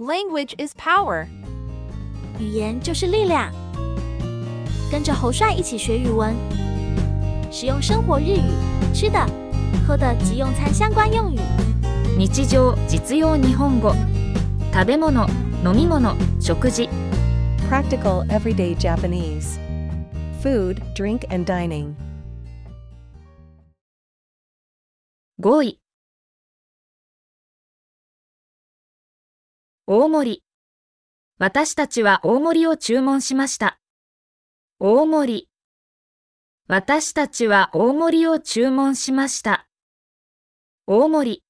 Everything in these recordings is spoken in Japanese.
Language is power. 语言就是力量。跟着侯帅一起学语文，使用生活日语、吃的、喝的及用餐相关用语。日常実用日本語食べ物飲み物食事 Practical everyday Japanese. Food, drink, and dining. 5位大盛り。私たちは大盛りを注文しました。大盛り。私たちは大盛りを注文しました。大盛り。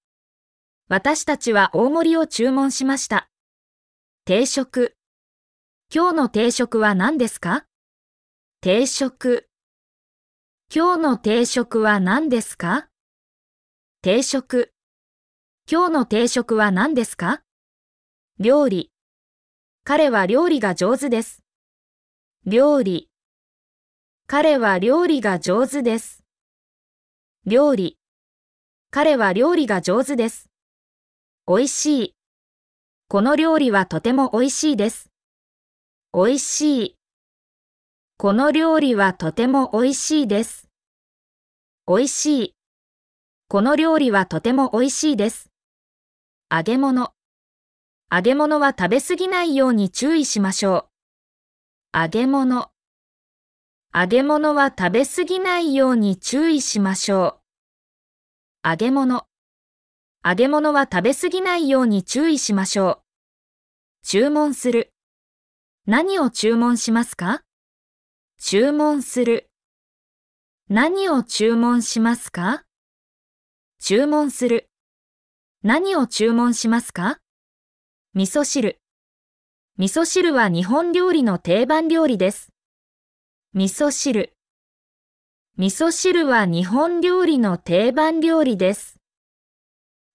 私たちは大盛りを注文しました。定食。今日の定食は何ですか？定食。今日の定食は何ですか？定食。今日の定食は何ですか？料理。彼は料理が上手です。料理。彼は料理が上手です。料理。彼は料理が上手です。美味しい。この料理はとても美味しいです。美味しい。この料理はとても美味しいです。美味しい。この料理はとても美味しいです。揚げ物。揚げ物は食べ過ぎないように注意しましょう。揚げ物。揚げ物は食べ過ぎないように注意しましょう。揚げ物。揚げ物は食べ過ぎないように注意しましょう。注文する。何を注文しますか？注文する。何を注文しますか？注文する。何を注文しますか？味噌汁。味噌汁は日本料理の定番料理です。味噌汁。味噌汁は日本料理の定番料理です。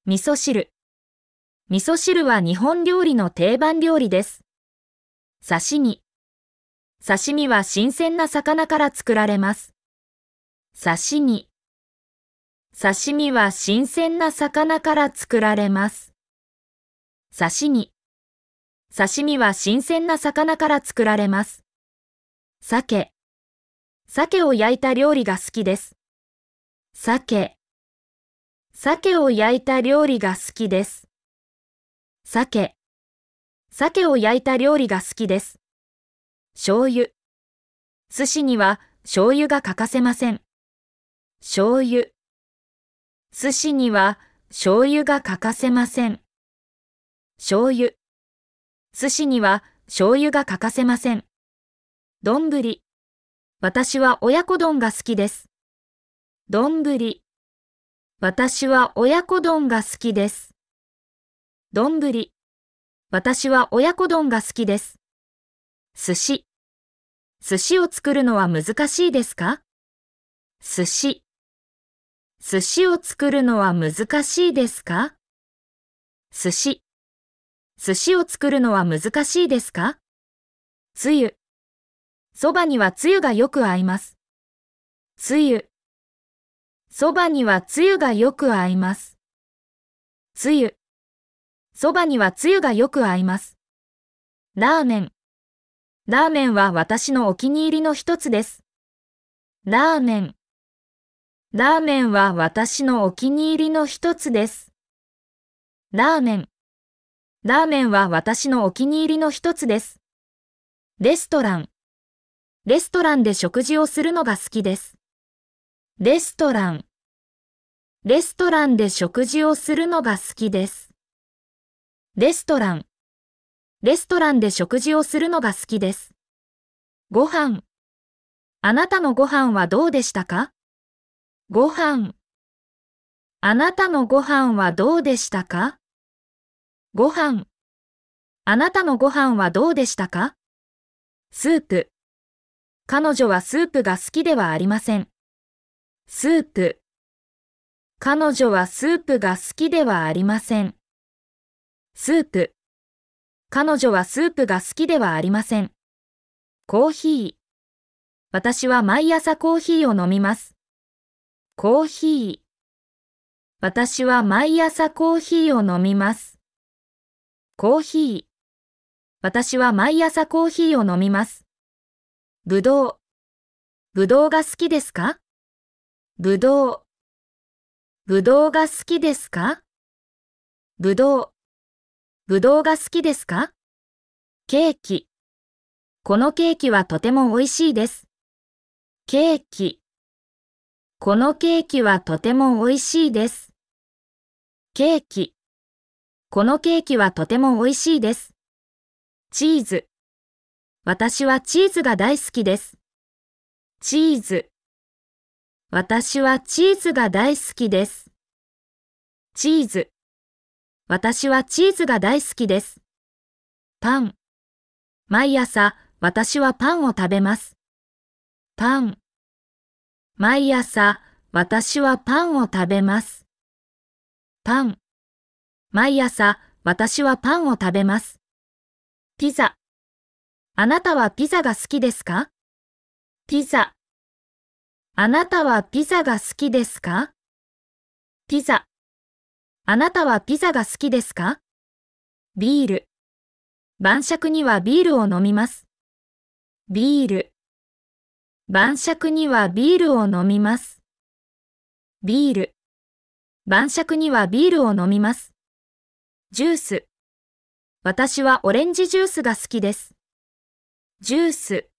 味噌汁。味噌汁は日本料理の定番料理です。刺身。刺身は新鮮な魚から作られます。刺身。刺身は新鮮な魚から作られます。刺身。刺身は新鮮な魚から作られます。鮭。鮭を焼いた料理が好きです。鮭。鮭を焼いた料理が好きです。鮭。鮭を焼いた料理が好きです。醤油。寿司には醤油が欠かせません。醤油。寿司には醤油が欠かせません。醤油。寿司には醤油が欠かせません。丼。私は親子丼が好きです。丼。私は親子丼が好きです。丼。私は親子丼が好きです。寿司。寿司を作るのは難しいですか？寿司。寿司を作るのは難しいですか？寿司。寿司を作るのは難しいですか？つゆ。そばにはつゆがよく合います。つゆ。そばにはつゆがよく合います。つゆ。そばにはつゆがよく合います。ラーメン。ラーメンは私のお気に入りの一つです。ラーメン。ラーメンは私のお気に入りの一つです。ラーメン。ラーメンは私のお気に入りの一つです。レストラン。レストランで食事をするのが好きです。レストラン。レストランで食事をするのが好きです。レストラン。レストランで食事をするのが好きです。ご飯。あなたのご飯はどうでしたか？ご飯。あなたのご飯はどうでしたか？ご飯。あなたのご飯はどうでしたか？スープ。彼女はスープが好きではありません。スープ。彼女はスープが好きではありません。スープ。彼女はスープが好きではありません。コーヒー。私は毎朝コーヒーを飲みます。コーヒー。私は毎朝コーヒーを飲みます。コーヒー。私は毎朝コーヒーを飲みます。ぶどう。ぶどうが好きですか？ぶどう。ぶどうが好きですか？ぶどう。ぶどうが好きですか？ケーキ。このケーキはとても美味しいです。ケーキ。このケーキはとても美味しいです。ケーキ。このケーキはとても美味しいです。チーズ。私はチーズが大好きです。チーズ。私はチーズが大好きです。チーズ。私はチーズが大好きです。パン。毎朝、私はパンを食べます。パン。毎朝、私はパンを食べます。パン。毎朝、私はパンを食べます。ピザ。あなたはピザが好きですか？ピザ。あなたはピザが好きですか？ピザ。あなたはピザが好きですか？ビール。晩酌にはビールを飲みます。ビール。晩酌にはビールを飲みます。ビール。晩酌にはビールを飲みます。ジュース。私はオレンジジュースが好きです。ジュース。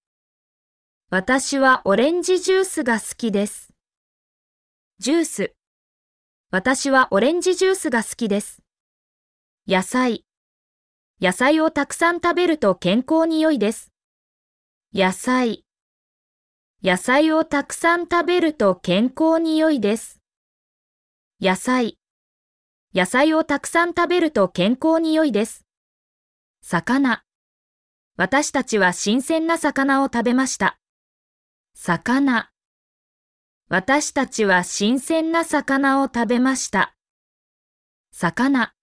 私はオレンジジュースが好きです。ジュース。私はオレンジジュースが好きです。野菜。野菜をたくさん食べると健康に良いです。野菜。野菜をたくさん食べると健康に良いです。野菜。野菜をたくさん食べると健康に良いです。魚。私たちは新鮮な魚を食べました。魚。私たちは新鮮な魚を食べました。魚。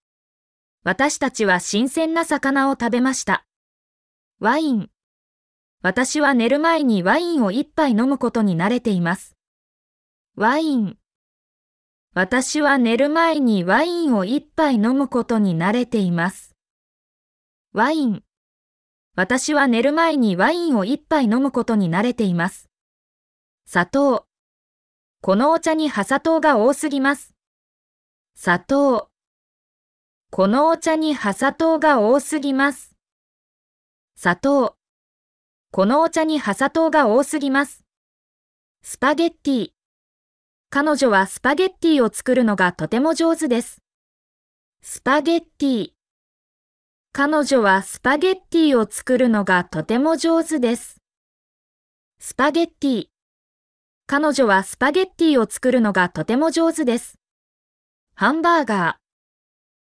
私たちは新鮮な魚を食べました。ワイン。私は寝る前にワインを一杯飲むことに慣れています。ワイン。私は寝る前にワインを一杯飲むことに慣れています。ワイン。私は寝る前にワインを一杯飲むことに慣れています。砂糖。このお茶に葉砂糖が多すぎます。砂糖。このお茶に葉砂糖が多すぎます。砂糖。このお茶に葉砂糖が多すぎます。スパゲッティ。彼女はスパゲッティを作るのがとても上手です。スパゲッティ。彼女はスパゲッティを作るのがとても上手です。スパゲッティ。彼女はスパゲッティを作るのがとても上手です。ハンバーガー。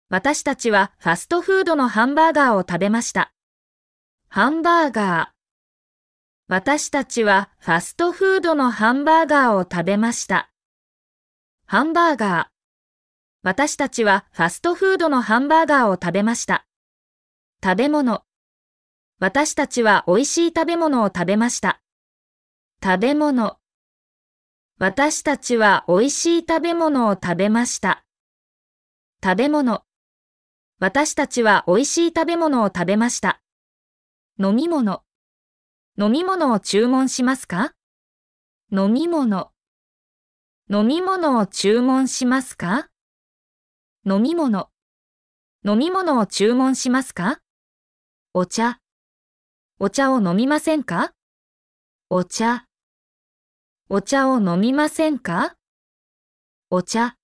私たちはファストフードのハンバーガーを食べました。ハンバーガー。私たちはファストフードのハンバーガーを食べました。ハンバーガー。私たちはファストフードのハンバーガーを食べました。食べ物。私たちは美味しい食べ物を食べました。食べ物。私たちは美味しい食べ物を食べました。食べ物。私たちは美味しい食べ物を食べました。飲み物。飲み物を注文しますか？飲み物。飲み物を注文しますか？飲み物。飲み物を注文しますか？お茶。お茶を飲みませんか？お茶。お茶を飲みませんか？お茶。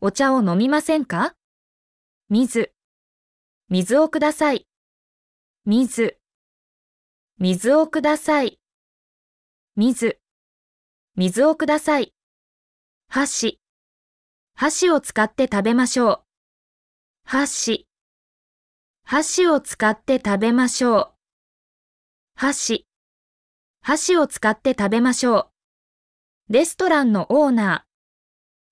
お茶を飲みませんか？水。水をください。水。水をください。水。水をください。箸。箸を使って食べましょう。箸。箸を使って食べましょう。箸。箸を使って食べましょう。レストランのオーナー。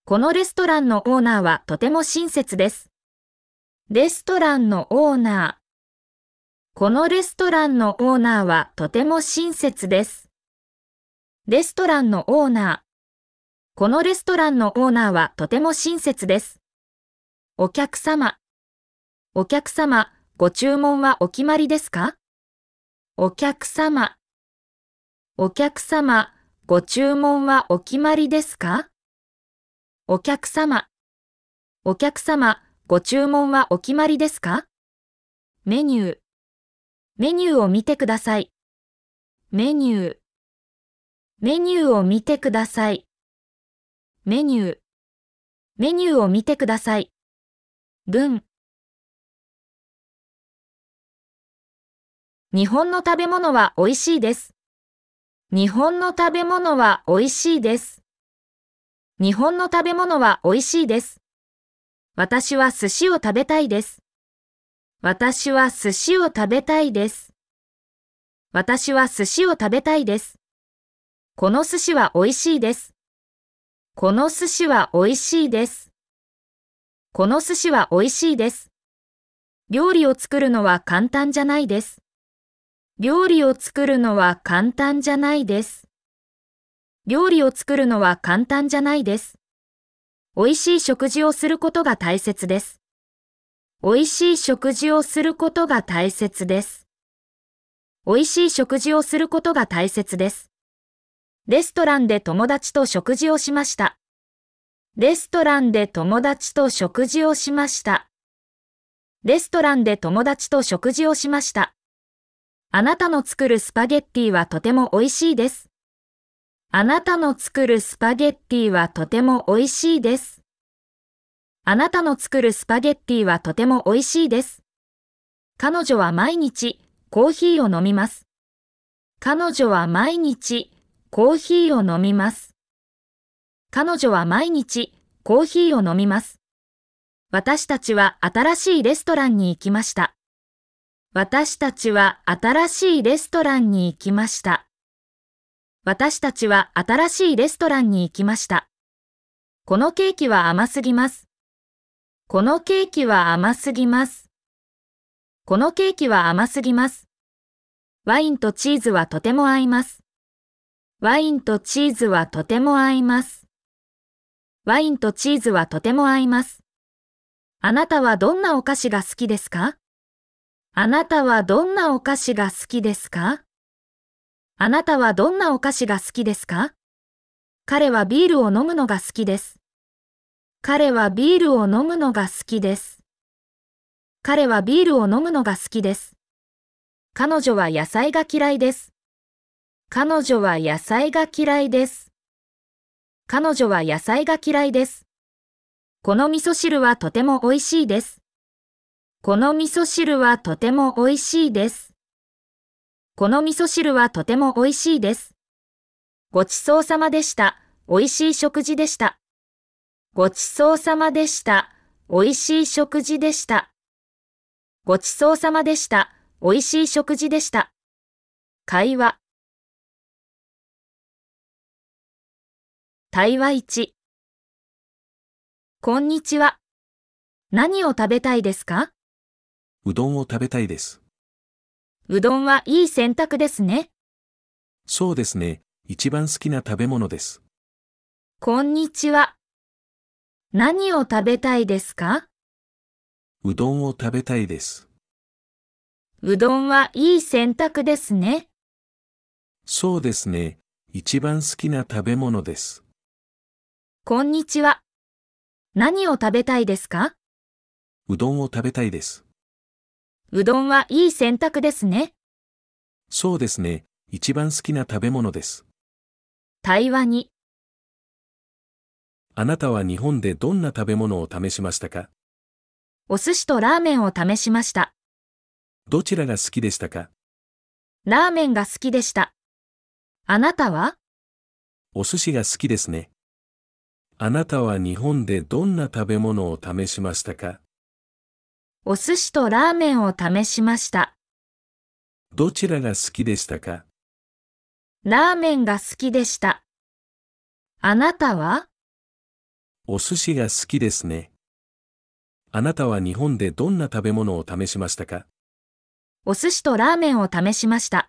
このレストランのオーナーはとても親切です。レストランのオーナー。このレストランのオーナーはとても親切です。レストランのオーナー。このレストランのオーナーはとても親切です。お客様。お客様、ご注文はお決まりですか？お客様。お客様、ご注文はお決まりですか？お客様。お客様、ご注文はお決まりですか？メニュー。メニューを見てください。メニュー。メニューを見てください。メニュー。メニューを見てください。文。日本の食べ物は美味しいです。日本の食べ物は美味しいです。日本の食べ物は美味しいです。私は寿司を食べたいです。私は寿司を食べたいです。私は寿司を食べたいです。この寿司は美味しいです。この寿司は美味しいです。この寿司は美味しいです。料理を作るのは簡単じゃないです。料理を作るのは簡単じゃないです。料理を作るのは簡単じゃないです。美味しい食事をすることが大切です。美味しい食事をすることが大切です。美味しい食事をすることが大切です。レストランで友達と食事をしました。レストランで友達と食事をしました。レストランで友達と食事をしました。あなたの作るスパゲッティはとても美味しいです。あなたの作るスパゲッティはとても美味しいです。あなたの作るスパゲッティはとても美味しいです。彼女は毎日コーヒーを飲みます。彼女は毎日コーヒーを飲みます。彼女は毎日コーヒーを飲みます。私たちは新しいレストランに行きました。私たちは新しいレストランに行きました。私たちは新しいレストランに行きました。このケーキは甘すぎます。このケーキは甘すぎます。このケーキは甘すぎます。ワインとチーズはとても合います。ワインとチーズはとても合います。ワインとチーズはとても合います。あなたはどんなお菓子が好きですか？あなたはどんなお菓子が好きですか？あなたはどんなお菓子が好きですか？彼はビールを飲むのが好きです。彼はビールを飲むのが好きです。彼はビールを飲むのが好きです。彼女は野菜が嫌いです。彼女は野菜が嫌いです。彼女は野菜が嫌いです。この味噌汁はとても美味しいです。この味噌汁はとても美味しいです。この味噌汁はとても美味しいです。ごちそうさまでした。美味しい食事でした。ごちそうさまでした。美味しい食事でした。ごちそうさまでした。美味しい食事でした。会話。対話1。こんにちは。何を食べたいですか？うどんを食べたいです。うどんはいい選択ですね。そうですね。一番好きな食べ物です。こんにちは。何を食べたいですか？うどんを食べたいです。うどんはいい選択ですね。そうですね。一番好きな食べ物です。こんにちは。何を食べたいですか？うどんを食べたいです。うどんはいい選択ですね。そうですね。一番好きな食べ物です。対話に。あなたは日本でどんな食べ物を試しましたか？お寿司とラーメンを試しました。どちらが好きでしたか？ラーメンが好きでした。あなたは？お寿司が好きですね。あなたは日本でどんな食べ物を試しましたか？お寿司とラーメンを試しました。どちらが好きでしたか？ラーメンが好きでした。あなたは？お寿司が好きですね。あなたは日本でどんな食べ物を試しましたか？お寿司とラーメンを試しました。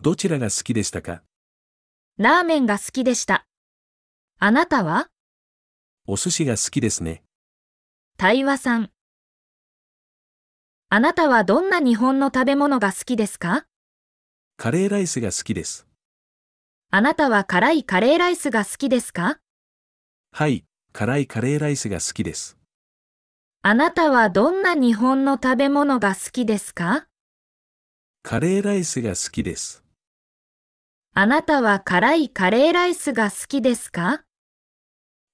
どちらが好きでしたか？ラーメンが好きでした。あなたは？お寿司が好きですね。対話さん。あなたはどんな日本の食べ物が好きですか？カレーライスが好きです。あなたは辛いカレーライスが好きですか？はい、辛いカレーライスが好きです。あなたはどんな日本の食べ物が好きですか？カレーライスが好きです。あなたは辛いカレーライスが好きですか？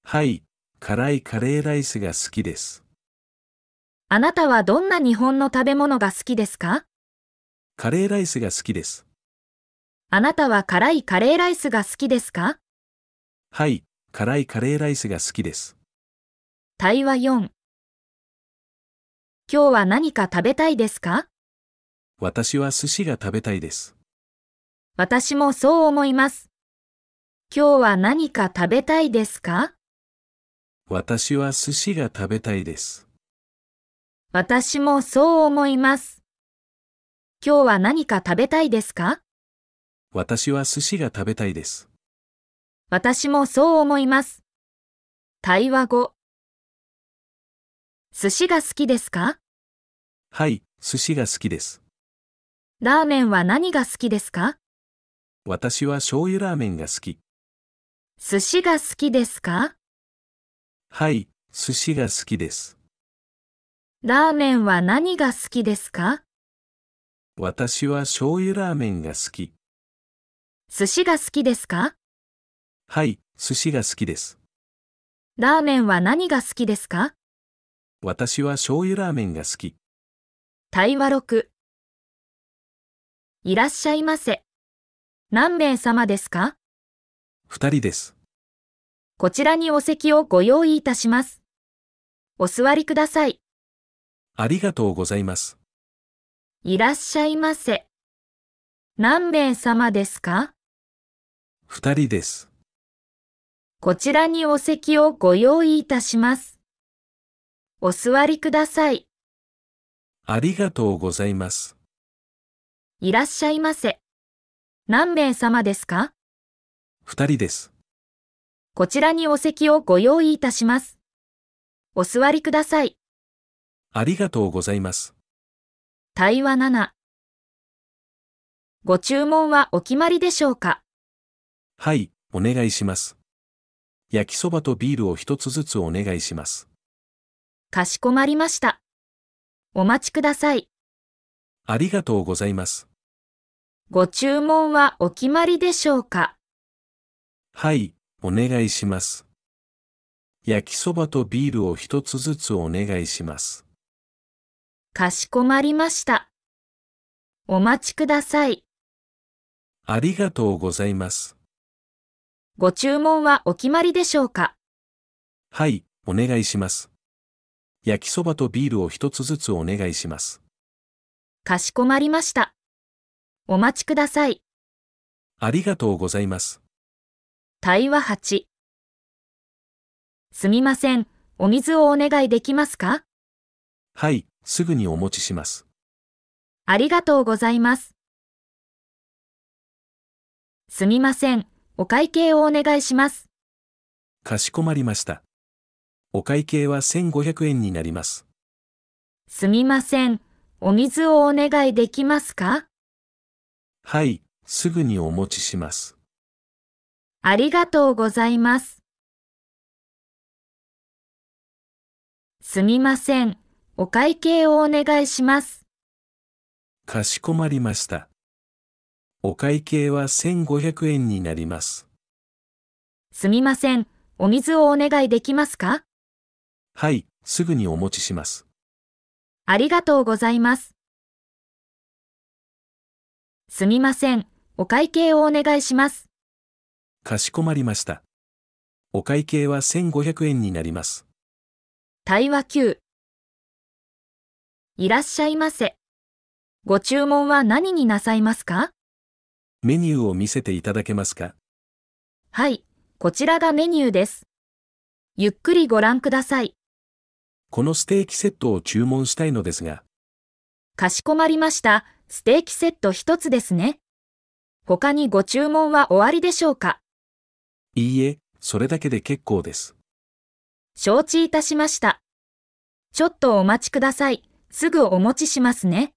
はい、辛いカレーライスが好きです。あなたはどんな日本の食べ物が好きですか？カレーライスが好きです。あなたは辛いカレーライスが好きですか？はい、辛いカレーライスが好きです。対話4今日は何か食べたいですか？私は寿司が食べたいです。私もそう思います。今日は何か食べたいですか？私は寿司が食べたいです。私もそう思います。今日は何か食べたいですか？私は寿司が食べたいです。私もそう思います。対話後。寿司が好きですか？はい、寿司が好きです。ラーメンは何が好きですか？私は醤油ラーメンが好き。寿司が好きですか？はい、寿司が好きです。ラーメンは何が好きですか？私は醤油ラーメンが好き。寿司が好きですか？はい、寿司が好きです。ラーメンは何が好きですか？私は醤油ラーメンが好き。対話録。いらっしゃいませ。何名様ですか？二人です。こちらにお席をご用意いたします。お座りください。ありがとうございます。いらっしゃいませ。何名様ですか？二人です。こちらにお席をご用意いたします。お座りください。ありがとうございます。いらっしゃいませ。何名様ですか？二人です。こちらにお席をご用意いたします。お座りください。ありがとうございます。対話7。ご注文はお決まりでしょうか？はい、お願いします。焼きそばとビールを一つずつお願いします。かしこまりました。お待ちください。ありがとうございます。ご注文はお決まりでしょうか？はい、お願いします。焼きそばとビールを一つずつお願いします。かしこまりました。お待ちください。ありがとうございます。ご注文はお決まりでしょうか？はい、お願いします。焼きそばとビールを一つずつお願いします。かしこまりました。お待ちください。ありがとうございます。対話8。すみません。お水をお願いできますか？はい、すぐにお持ちします。ありがとうございます。すみません。お会計をお願いします。かしこまりました。お会計は1500円になります。すみません。お水をお願いできますか？はい、すぐにお持ちします。ありがとうございます。すみません。お会計をお願いします。かしこまりました。お会計は1500円になります。すみません。お水をお願いできますか？はい、すぐにお持ちします。ありがとうございます。すみません。お会計をお願いします。かしこまりました。お会計は1500円になります。対話9。いらっしゃいませ。ご注文は何になさいますか？メニューを見せていただけますか？はい、こちらがメニューです。ゆっくりご覧ください。このステーキセットを注文したいのですが、かしこまりました。ステーキセット一つですね。他にご注文は終わりでしょうか？いいえ、それだけで結構です。承知いたしました。ちょっとお待ちください。すぐお持ちしますね。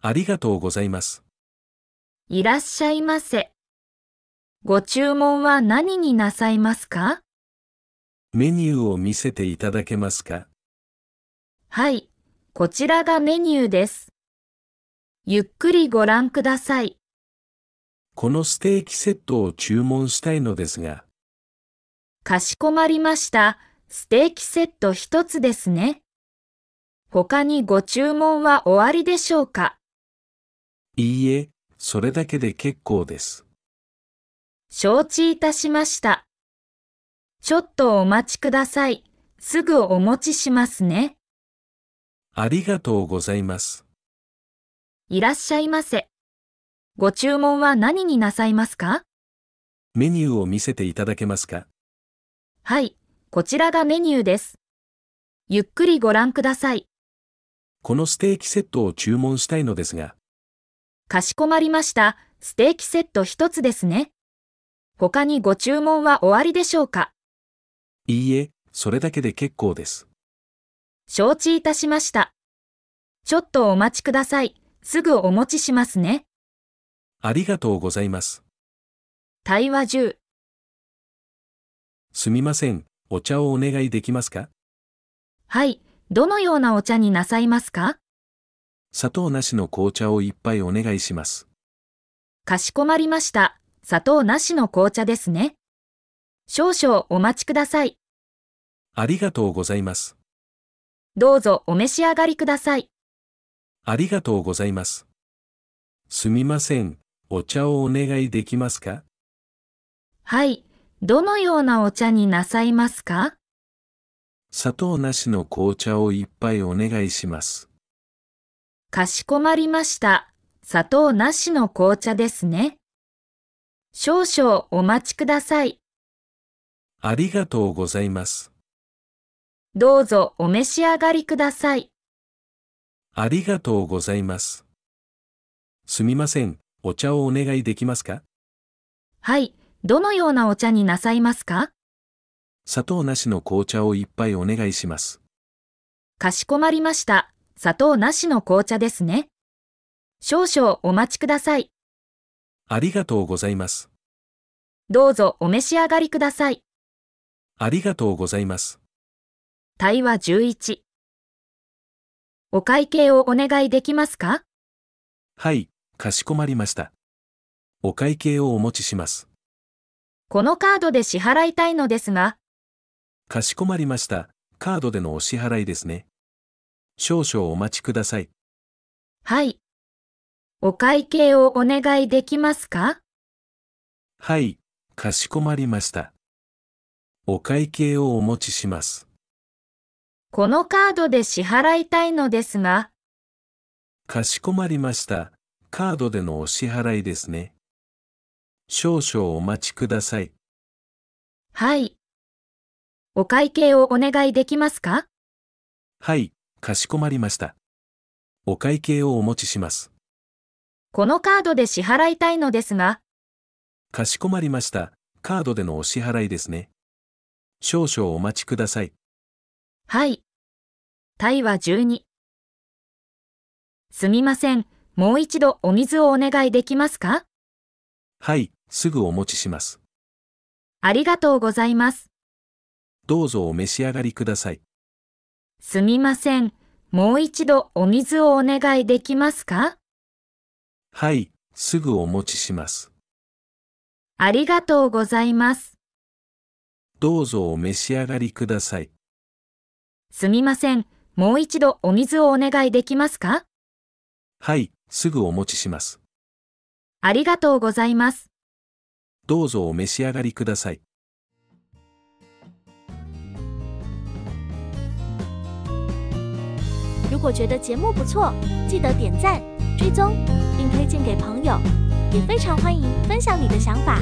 ありがとうございます。いらっしゃいませ。ご注文は何になさいますか？メニューを見せていただけますか？はい、こちらがメニューです。ゆっくりご覧ください。このステーキセットを注文したいのですが、かしこまりました。ステーキセット一つですね。他にご注文は終わりでしょうか？いいえ、それだけで結構です。承知いたしました。ちょっとお待ちください。すぐお持ちしますね。ありがとうございます。いらっしゃいませ。ご注文は何になさいますか？メニューを見せていただけますか？はい、こちらがメニューです。ゆっくりご覧ください。このステーキセットを注文したいのですが、かしこまりました。ステーキセット一つですね。他にご注文は終わりでしょうか？いいえ、それだけで結構です。承知いたしました。ちょっとお待ちください。すぐお持ちしますね。ありがとうございます。対話10。すみません、お茶をお願いできますか？はい、どのようなお茶になさいますか？砂糖なしの紅茶を一杯お願いします。かしこまりました。砂糖なしの紅茶ですね。少々お待ちください。ありがとうございます。どうぞお召し上がりください。ありがとうございます。すみません、お茶をお願いできますか？はい、どのようなお茶になさいますか？砂糖なしの紅茶を一杯お願いします。かしこまりました。砂糖なしの紅茶ですね。少々お待ちください。ありがとうございます。どうぞお召し上がりください。ありがとうございます。すみません、お茶をお願いできますか？はい、どのようなお茶になさいますか？砂糖なしの紅茶を一杯お願いします。かしこまりました。砂糖なしの紅茶ですね。少々お待ちください。ありがとうございます。どうぞお召し上がりください。ありがとうございます。対話11。お会計をお願いできますか？はい、かしこまりました。お会計をお持ちします。このカードで支払いたいのですが、かしこまりました。カードでのお支払いですね。少々お待ちください。はい。お会計をお願いできますか？はい、かしこまりました。お会計をお持ちします。このカードで支払いたいのですが、かしこまりました。カードでのお支払いですね。少々お待ちください。はい。お会計をお願いできますか？はい、かしこまりました。お会計をお持ちします。このカードで支払いたいのですが、かしこまりました。カードでのお支払いですね。少々お待ちください。はい。対話12。すみません。もう一度お水をお願いできますか？はい、すぐお持ちします。ありがとうございます。どうぞお召し上がりください。すみません。もう一度お水をお願いできますか？はい、すぐお持ちします。ありがとうございます。どうぞお召し上がりください。すみません。もう一度お水をお願いできますか？はい、すぐお持ちします。ありがとうございます。どうぞお召し上がりください。如果觉得节目不错，记得点赞、追踪，并推荐给朋友。也非常欢迎分享你的想法。